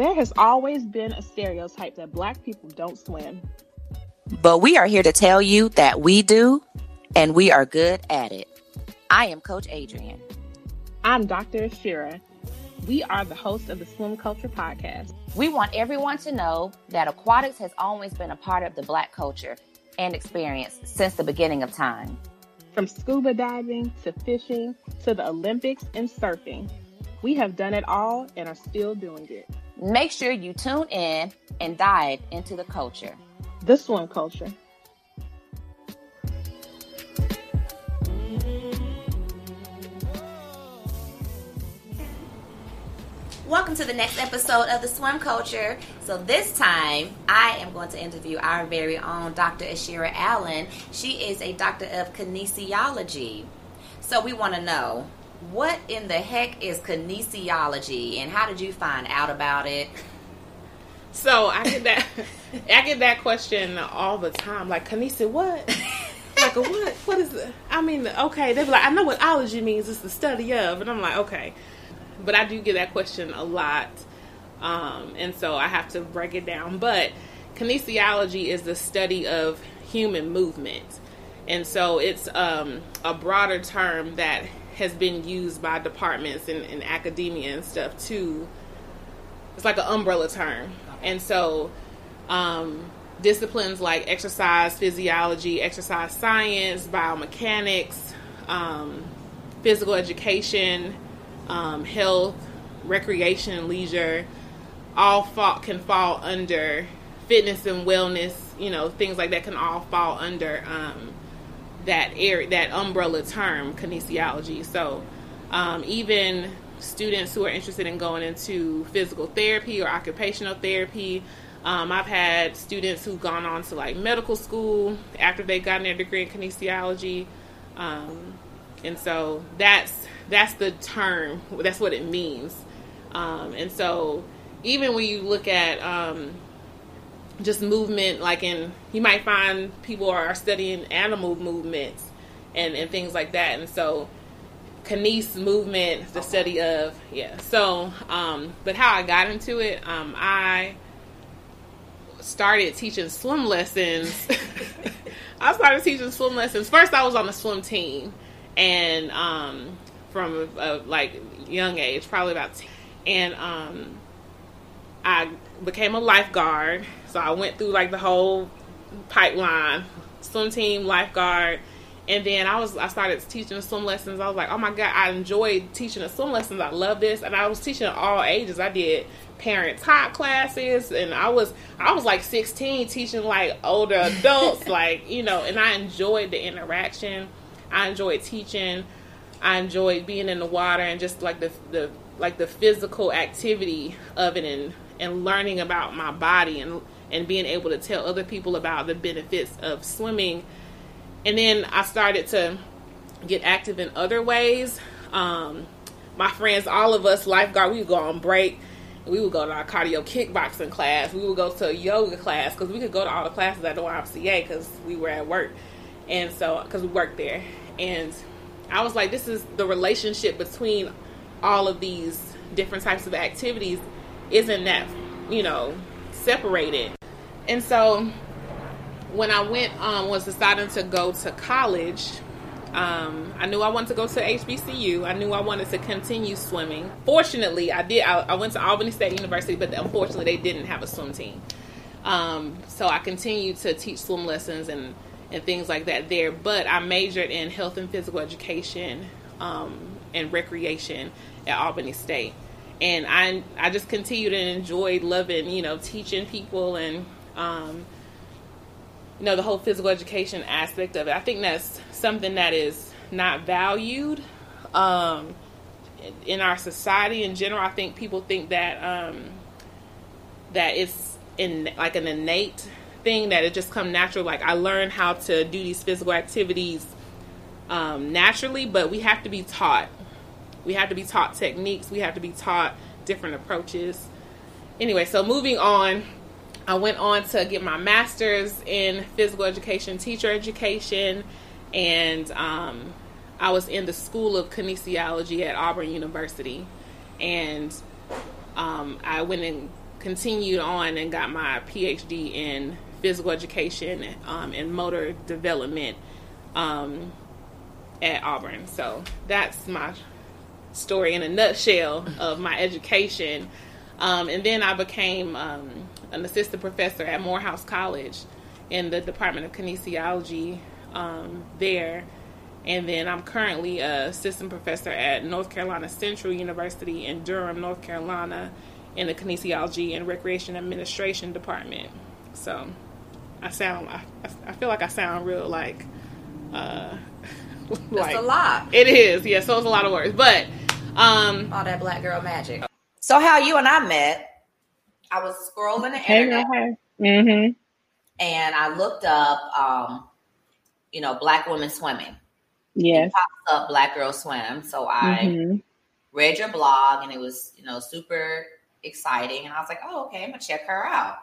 There has always been a stereotype that black people don't swim. But we are here to tell you that we do, and we are good at it. I am Coach Adrian. I'm Dr. Asherah. We are the hosts of the Swim Culture Podcast. We want everyone to know that aquatics has always been a part of the black culture and experience since the beginning of time. From scuba diving to fishing to the Olympics and surfing, we have done it all and are still doing it. Make sure you tune in and dive into the culture. This one, culture. Welcome to the next episode of the Swim Culture. So this time, I am going to interview our very own Dr. Asherah Allen. She is a doctor of kinesiology. So we want to know what in the heck is kinesiology, and how did you find out about it? So I get that I get that question all the time. Like kinesi, what? like a what? What is it? I mean, okay, they're like, I know what ology means. It's the study of, and I'm like, okay but I do get that question a lot, um, and so I have to break it down. But kinesiology is the study of human movement, and so it's um, a broader term that has been used by departments and, in academia and stuff too. It's like an umbrella term, and so um, disciplines like exercise physiology, exercise science, biomechanics, um, physical education um, health, recreation, and leisure, all fall, can fall under fitness and wellness. You know, things like that can all fall under um, that area, that umbrella term, kinesiology. So, um, even students who are interested in going into physical therapy or occupational therapy. Um, I've had students who've gone on to like medical school after they've gotten their degree in kinesiology. Um, and so that's that's the term. That's what it means. Um, and so even when you look at um, just movement, like in you might find people are studying animal movements and and things like that. And so kines movement, the study of yeah. So, um, but how I got into it, um, I started teaching swim lessons. I started teaching swim lessons. First, I was on the swim team, and um, from a, a, like young age, probably about 10. And um, I became a lifeguard. So I went through like the whole pipeline, swim team, lifeguard. And then I was I started teaching swim lessons. I was like, oh my god, I enjoyed teaching the swim lessons. I love this, and I was teaching all ages. I did parent talk classes, and I was I was like 16 teaching like older adults, like you know. And I enjoyed the interaction. I enjoyed teaching. I enjoyed being in the water and just like the the like the physical activity of it and and learning about my body and and being able to tell other people about the benefits of swimming. And then I started to get active in other ways. Um, my friends, all of us lifeguard, we would go on break. We would go to our cardio kickboxing class. We would go to a yoga class because we could go to all the classes at the YMCA because we were at work, and so because we worked there. And I was like, this is the relationship between all of these different types of activities isn't that, you know, separated. And so when I went, um, was deciding to go to college, um, I knew I wanted to go to HBCU. I knew I wanted to continue swimming. Fortunately, I did. I, I went to Albany State University, but unfortunately, they didn't have a swim team. Um, so I continued to teach swim lessons and and things like that there. But I majored in health and physical education um, and recreation at Albany State, and I I just continued and enjoyed loving you know teaching people and um, you know the whole physical education aspect of it. I think that's something that is not valued um, in our society in general. I think people think that um, that it's in like an innate thing that it just come natural. Like I learned how to do these physical activities um, naturally, but we have to be taught. We have to be taught techniques. We have to be taught different approaches. Anyway, so moving on, I went on to get my master's in physical education, teacher education, and um, I was in the School of Kinesiology at Auburn University. And um, I went and continued on and got my PhD in physical education um, and motor development um, at Auburn. So that's my story in a nutshell of my education. Um, and then I became um, an assistant professor at Morehouse College in the Department of Kinesiology um, there. And then I'm currently a assistant professor at North Carolina Central University in Durham, North Carolina, in the Kinesiology and Recreation Administration Department. So I sound, I, I feel like I sound real like, uh, like a lot. It is, yeah. So it's a lot of words, but um, all that black girl magic. So how you and I met? I was scrolling the internet, hey, mm-hmm. and I looked up, um, you know, black women swimming. Yes, pops up Black Girl Swim. So I mm-hmm. read your blog, and it was, you know, super exciting. And I was like, oh, okay, I'm gonna check her out.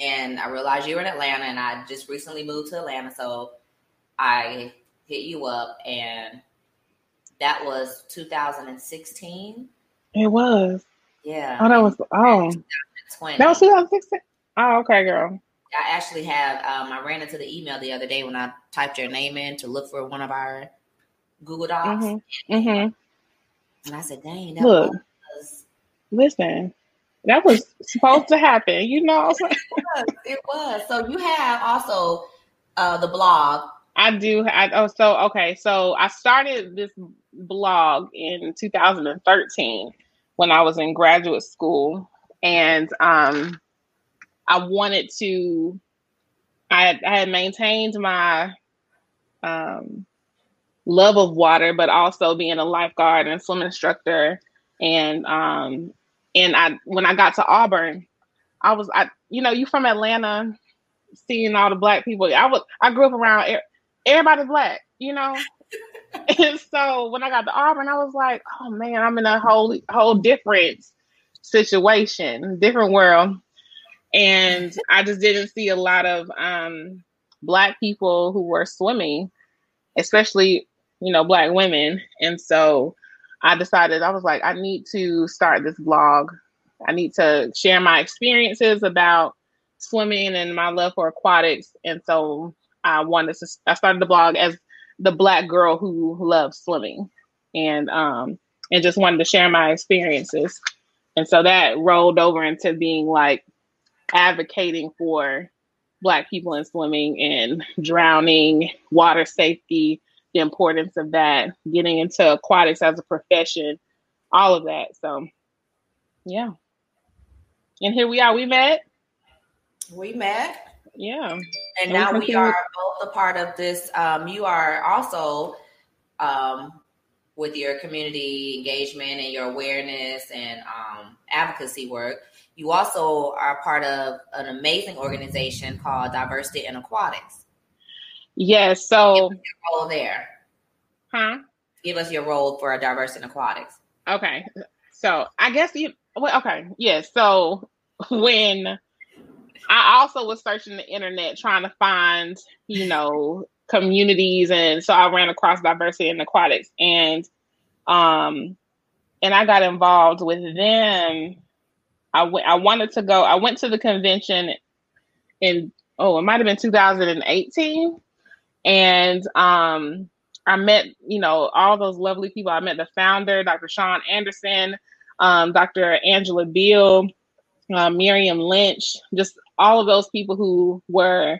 And I realized you were in Atlanta, and I just recently moved to Atlanta, so I hit you up, and that was 2016. It was. Yeah. Oh, that was oh. That was 2016. Oh, okay, girl. I actually have. Um, I ran into the email the other day when I typed your name in to look for one of our Google Docs. Mm-hmm. Mm-hmm. And I said, "Dang, that look, was... listen, that was supposed to happen." You know, it was. It was. So you have also uh, the blog. I do. I, oh, so okay. So I started this blog in 2013 when I was in graduate school, and um, I wanted to. I had, I had maintained my um, love of water, but also being a lifeguard and swim instructor, and um, and I when I got to Auburn, I was I you know you from Atlanta, seeing all the black people. I was I grew up around everybody black, you know. and so when I got to Auburn, I was like, oh man, I'm in a whole whole different situation, different world. And I just didn't see a lot of um, black people who were swimming, especially, you know, black women. And so I decided I was like, I need to start this blog. I need to share my experiences about swimming and my love for aquatics. And so I wanted to, I started the blog as the black girl who loves swimming and, um, and just wanted to share my experiences. And so that rolled over into being like advocating for black people in swimming and drowning, water safety, the importance of that, getting into aquatics as a profession, all of that. So, yeah. And here we are. We met. We met. Yeah. And, and now we, we are both a part of this. Um, you are also um, with your community engagement and your awareness and um, advocacy work. You also are part of an amazing organization called Diversity in Aquatics. Yes. So role there. Huh? Give us your role for Diversity in Aquatics. Okay. So I guess you. Well, okay. Yes. Yeah, so when I also was searching the internet trying to find, you know, communities, and so I ran across Diversity in Aquatics, and um, and I got involved with them I went. I wanted to go. I went to the convention in oh, it might have been 2018, and um, I met you know all those lovely people. I met the founder, Dr. Sean Anderson, um, Dr. Angela Beale, uh, Miriam Lynch, just all of those people who were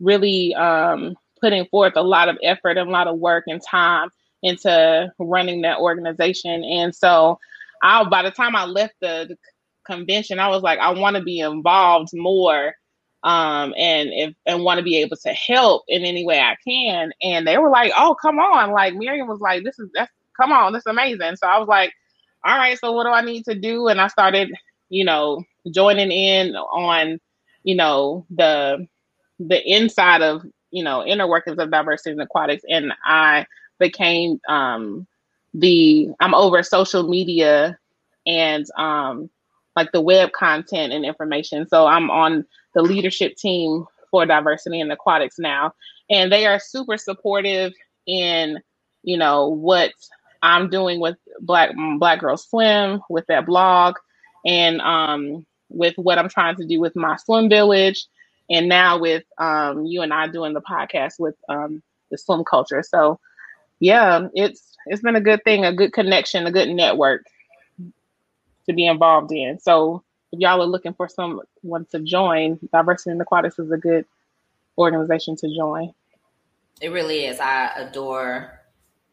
really um, putting forth a lot of effort and a lot of work and time into running that organization. And so, I by the time I left the, convention, I was like, I want to be involved more um, and if and want to be able to help in any way I can. And they were like, "Oh, come on!" Like Miriam was like, "This is that's come on, this is amazing." So I was like, "All right, so what do I need to do?" And I started, you know, joining in on, you know, the the inside of you know inner workings of diversity in aquatics, and I became um the I'm over social media and um like the web content and information. So I'm on the leadership team for diversity in aquatics now, and they are super supportive in you know what I'm doing with Black Black Girls Swim with that blog, and um with what I'm trying to do with my swim village, and now with um, you and I doing the podcast with um, the swim culture. So yeah, it's it's been a good thing, a good connection, a good network to be involved in. So if y'all are looking for someone to join, Diversity in Aquatics is a good organization to join. It really is. I adore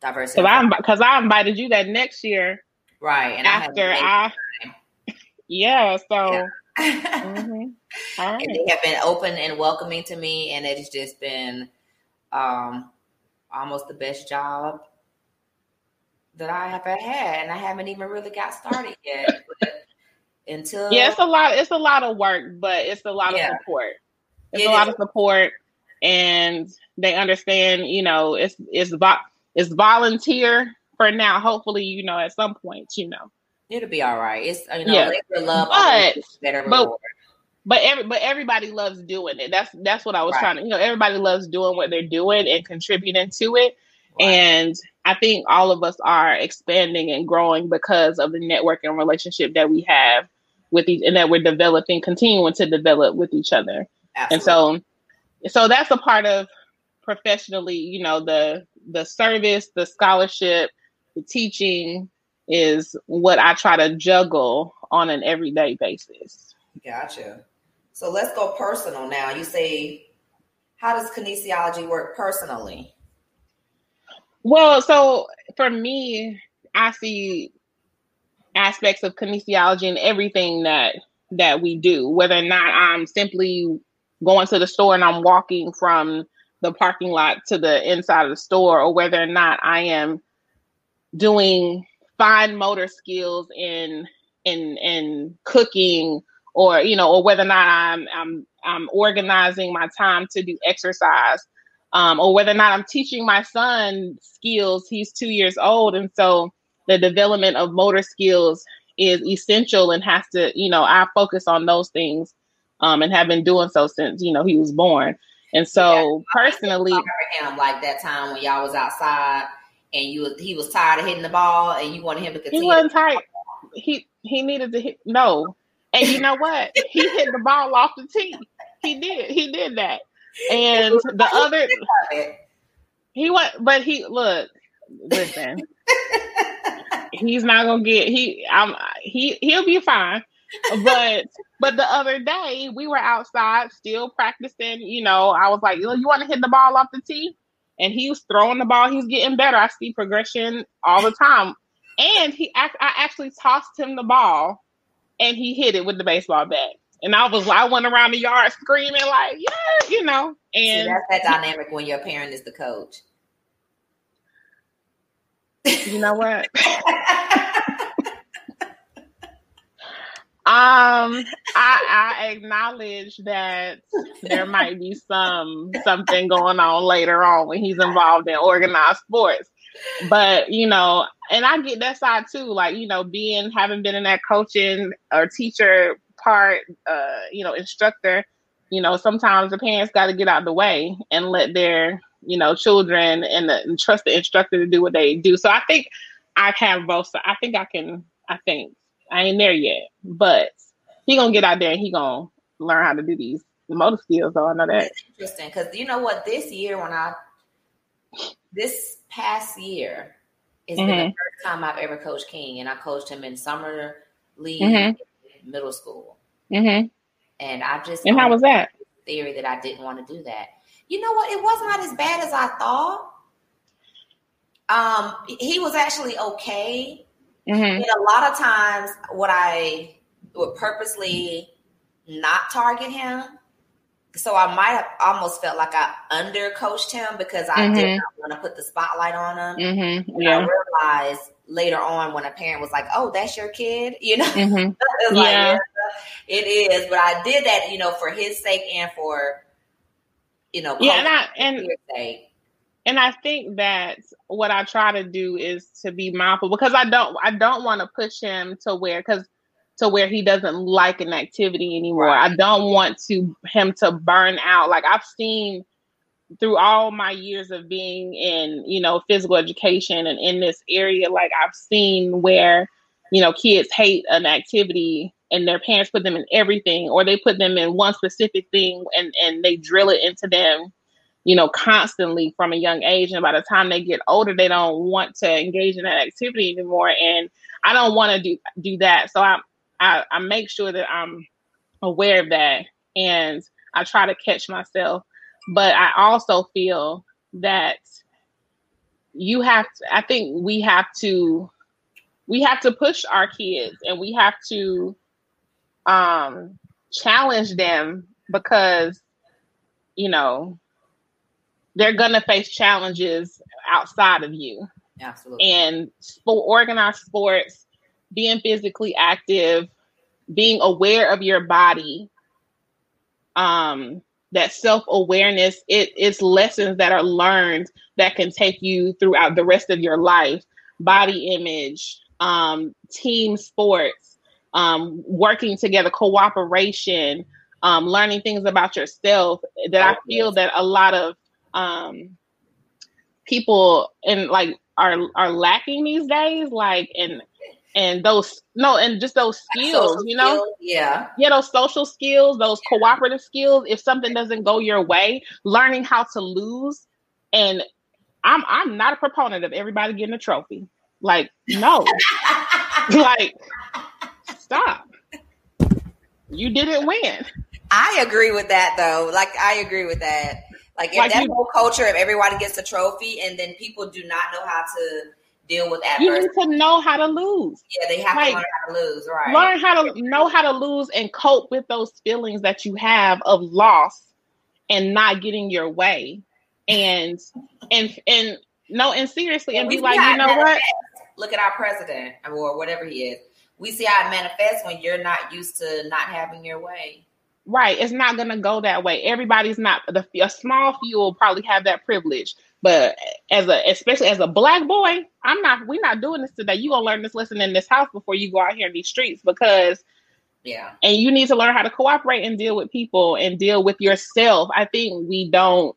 diversity. Because I, I invited you that next year. Right. And after I, I yeah, so. Yeah. Mm-hmm. right. And they have been open and welcoming to me, and it's just been um, almost the best job that I have ever had, and I haven't even really got started yet. until yeah, it's a lot. It's a lot of work, but it's a lot yeah. of support. It's it a lot is. of support, and they understand. You know, it's it's it's volunteer for now. Hopefully, you know, at some point, you know, it'll be all right. It's you know, yeah. love, but better but, but every but everybody loves doing it. That's that's what I was right. trying to. You know, everybody loves doing what they're doing and contributing to it. Right. And I think all of us are expanding and growing because of the network and relationship that we have with each, and that we're developing, continuing to develop with each other. Absolutely. And so, so that's a part of professionally, you know, the the service, the scholarship, the teaching is what I try to juggle on an everyday basis. Gotcha. So let's go personal now. You say, how does kinesiology work personally? Well, so for me, I see aspects of kinesiology in everything that that we do, whether or not I'm simply going to the store and I'm walking from the parking lot to the inside of the store, or whether or not I am doing fine motor skills in in in cooking or you know or whether or not I'm I'm I'm organizing my time to do exercise um, or whether or not I'm teaching my son skills. He's 2 years old. And so the development of motor skills is essential and has to you know I focus on those things um, and have been doing so since you know he was born. And so yeah, personally, him like that time when y'all was outside and you he was tired of hitting the ball and you wanted him to continue. He wasn't tired. He he needed to hit no. And you know what? he hit the ball off the tee. He did. He did that. And the other he went but he look, listen. he's not gonna get he I'm he he'll be fine but but the other day we were outside still practicing. You know, I was like, you want to hit the ball off the tee? And he was throwing the ball. He's getting better. I see progression all the time. And he, I, I actually tossed him the ball, and he hit it with the baseball bat. And I was, I went around the yard screaming like, yeah, you know. And see, that's that dynamic when your parent is the coach. You know what? Um, I, I acknowledge that there might be some something going on later on when he's involved in organized sports. But you know, and I get that side too. Like you know, being having been in that coaching or teacher part, uh, you know, instructor. You know, sometimes the parents got to get out the way and let their you know children and, the, and trust the instructor to do what they do. So I think I have both. I think I can. I think I ain't there yet, but he gonna get out there and he gonna learn how to do these motor skills. Though I know that. interesting because you know what? This year when I this past year it's mm-hmm. the first time I've ever coached King, and I coached him in summer league, mm-hmm. middle school, mm-hmm. and I just and how was that theory that I didn't want to do that. You know what? It was not as bad as I thought. Um, he was actually okay Mm-hmm. And a lot of times, what I would purposely not target him. So I might have almost felt like I undercoached him because I mm-hmm. did not want to put the spotlight on him. Mm-hmm. Yeah. I realized later on when a parent was like, "Oh, that's your kid," you know, mm-hmm. yeah. Like, yeah, it is. But I did that, you know, for his sake and for you know, yeah, and I, and and I think that what I try to do is to be mindful because I don't I don't want to push him to where because to where he doesn't like an activity anymore. Right. I don't want to him to burn out. Like I've seen through all my years of being in, you know, physical education and in this area, like I've seen where, you know, kids hate an activity and their parents put them in everything or they put them in one specific thing and and they drill it into them you know constantly from a young age and by the time they get older they don't want to engage in that activity anymore and i don't want to do do that. So I, I i make sure that i'm aware of that and i try to catch myself. But i also feel that you have to, i think we have to we have to push our kids and we have to um, challenge them because you know they're gonna face challenges outside of you. Absolutely. And for organized sports, being physically active, being aware of your body, um, that self awareness, it, it's lessons that are learned that can take you throughout the rest of your life. Body image, um, team sports, um, working together, cooperation, um, learning things about yourself that I feel that a lot of um, people and like are are lacking these days, like and and those no and just those skills, you know, skills, yeah, yeah, those social skills, those cooperative skills. If something doesn't go your way, learning how to lose, and I'm I'm not a proponent of everybody getting a trophy. Like no, like stop. You didn't win. I agree with that though. Like I agree with that. Like if like that you, whole culture of everybody gets a trophy and then people do not know how to deal with adversity. You need to know how to lose. Yeah, they have like, to learn how to lose, right? Learn how to know how to lose and cope with those feelings that you have of loss and not getting your way. And and and no, and seriously, and be like, you know what? Look at our president or whatever he is. We see how it manifests when you're not used to not having your way. Right. It's not going to go that way. Everybody's not the a small few will probably have that privilege, but as a especially as a black boy, I'm not. We're not doing this today. You gonna learn this lesson in this house before you go out here in these streets because. Yeah. And you need to learn how to cooperate and deal with people and deal with yourself. I think we don't.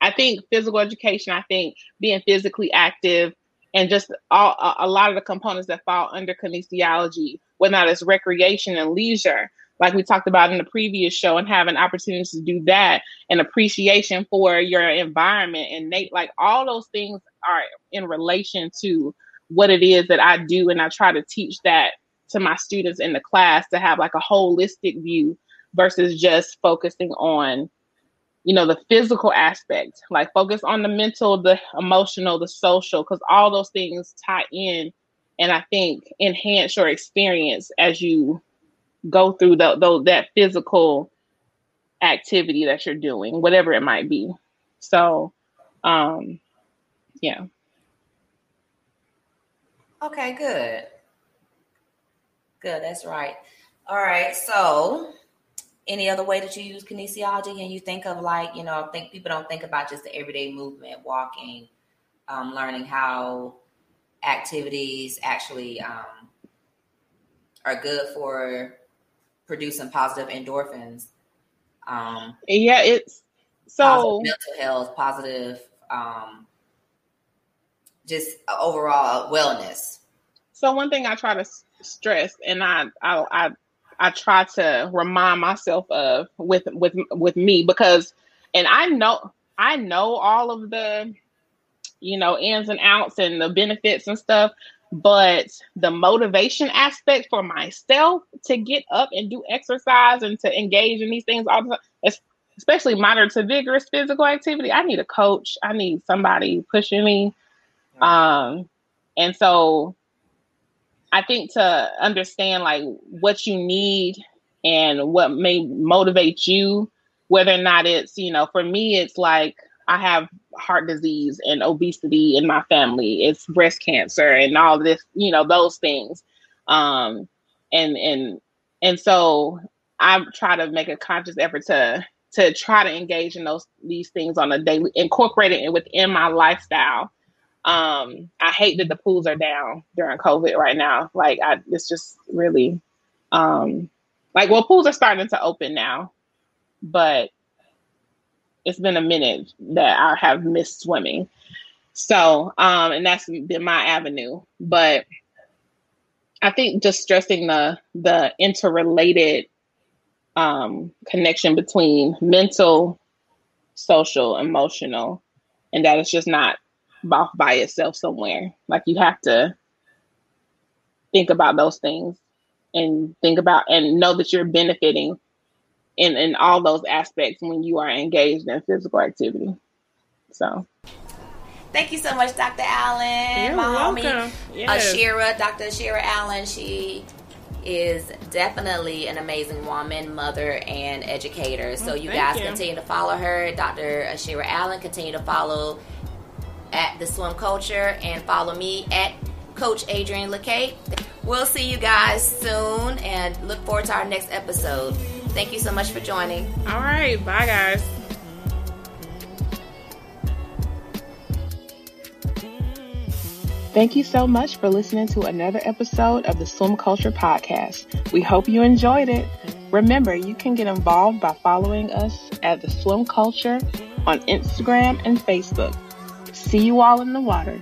I think physical education. I think being physically active and just all, a, a lot of the components that fall under kinesiology, whether not as recreation and leisure like we talked about in the previous show, and having opportunities to do that and appreciation for your environment and Nate, like all those things are in relation to what it is that I do. And I try to teach that to my students in the class to have like a holistic view versus just focusing on you know the physical aspect like focus on the mental the emotional the social because all those things tie in and i think enhance your experience as you go through the, the that physical activity that you're doing, whatever it might be. So, um, yeah. Okay, good. Good, that's right. All right, so any other way that you use kinesiology? and you think of like, you know, I think people don't think about just the everyday movement, walking, um, learning how activities actually um, are good for producing positive endorphins. Um, yeah, it's so mental health, positive, um, just overall wellness. So one thing I try to stress, and I, I, I, I try to remind myself of with with with me because, and I know I know all of the, you know, ins and outs and the benefits and stuff, but the motivation aspect for myself to get up and do exercise and to engage in these things all the time, especially moderate to vigorous physical activity, I need a coach. I need somebody pushing me. Um, and so I think to understand like what you need and what may motivate you, whether or not it's, you know, for me, it's like I have heart disease and obesity in my family. It's breast cancer and all this, you know, those things. Um, and and and so I try to make a conscious effort to to try to engage in those these things on a daily, incorporate it within my lifestyle. Um, I hate that the pools are down during COVID right now. Like I, it's just really, um, like well, pools are starting to open now, but it's been a minute that I have missed swimming. So, um, and that's been my avenue. But I think just stressing the the interrelated um, connection between mental, social, emotional, and that it's just not off by itself somewhere. Like you have to think about those things and think about and know that you're benefiting in in all those aspects when you are engaged in physical activity. So Thank you so much, Dr. Allen. You're My welcome. homie, Yes. Asherah, Dr. Asherah Allen. She is definitely an amazing woman, mother, and educator. So you thank guys you. continue to follow her, Dr. Asherah Allen. Continue to follow at the Swim Culture and follow me at Coach Adrian LeCate. We'll see you guys soon and look forward to our next episode. Thank you so much for joining. All right. Bye, guys. Thank you so much for listening to another episode of the Swim Culture Podcast. We hope you enjoyed it. Remember, you can get involved by following us at the Swim Culture on Instagram and Facebook. See you all in the water.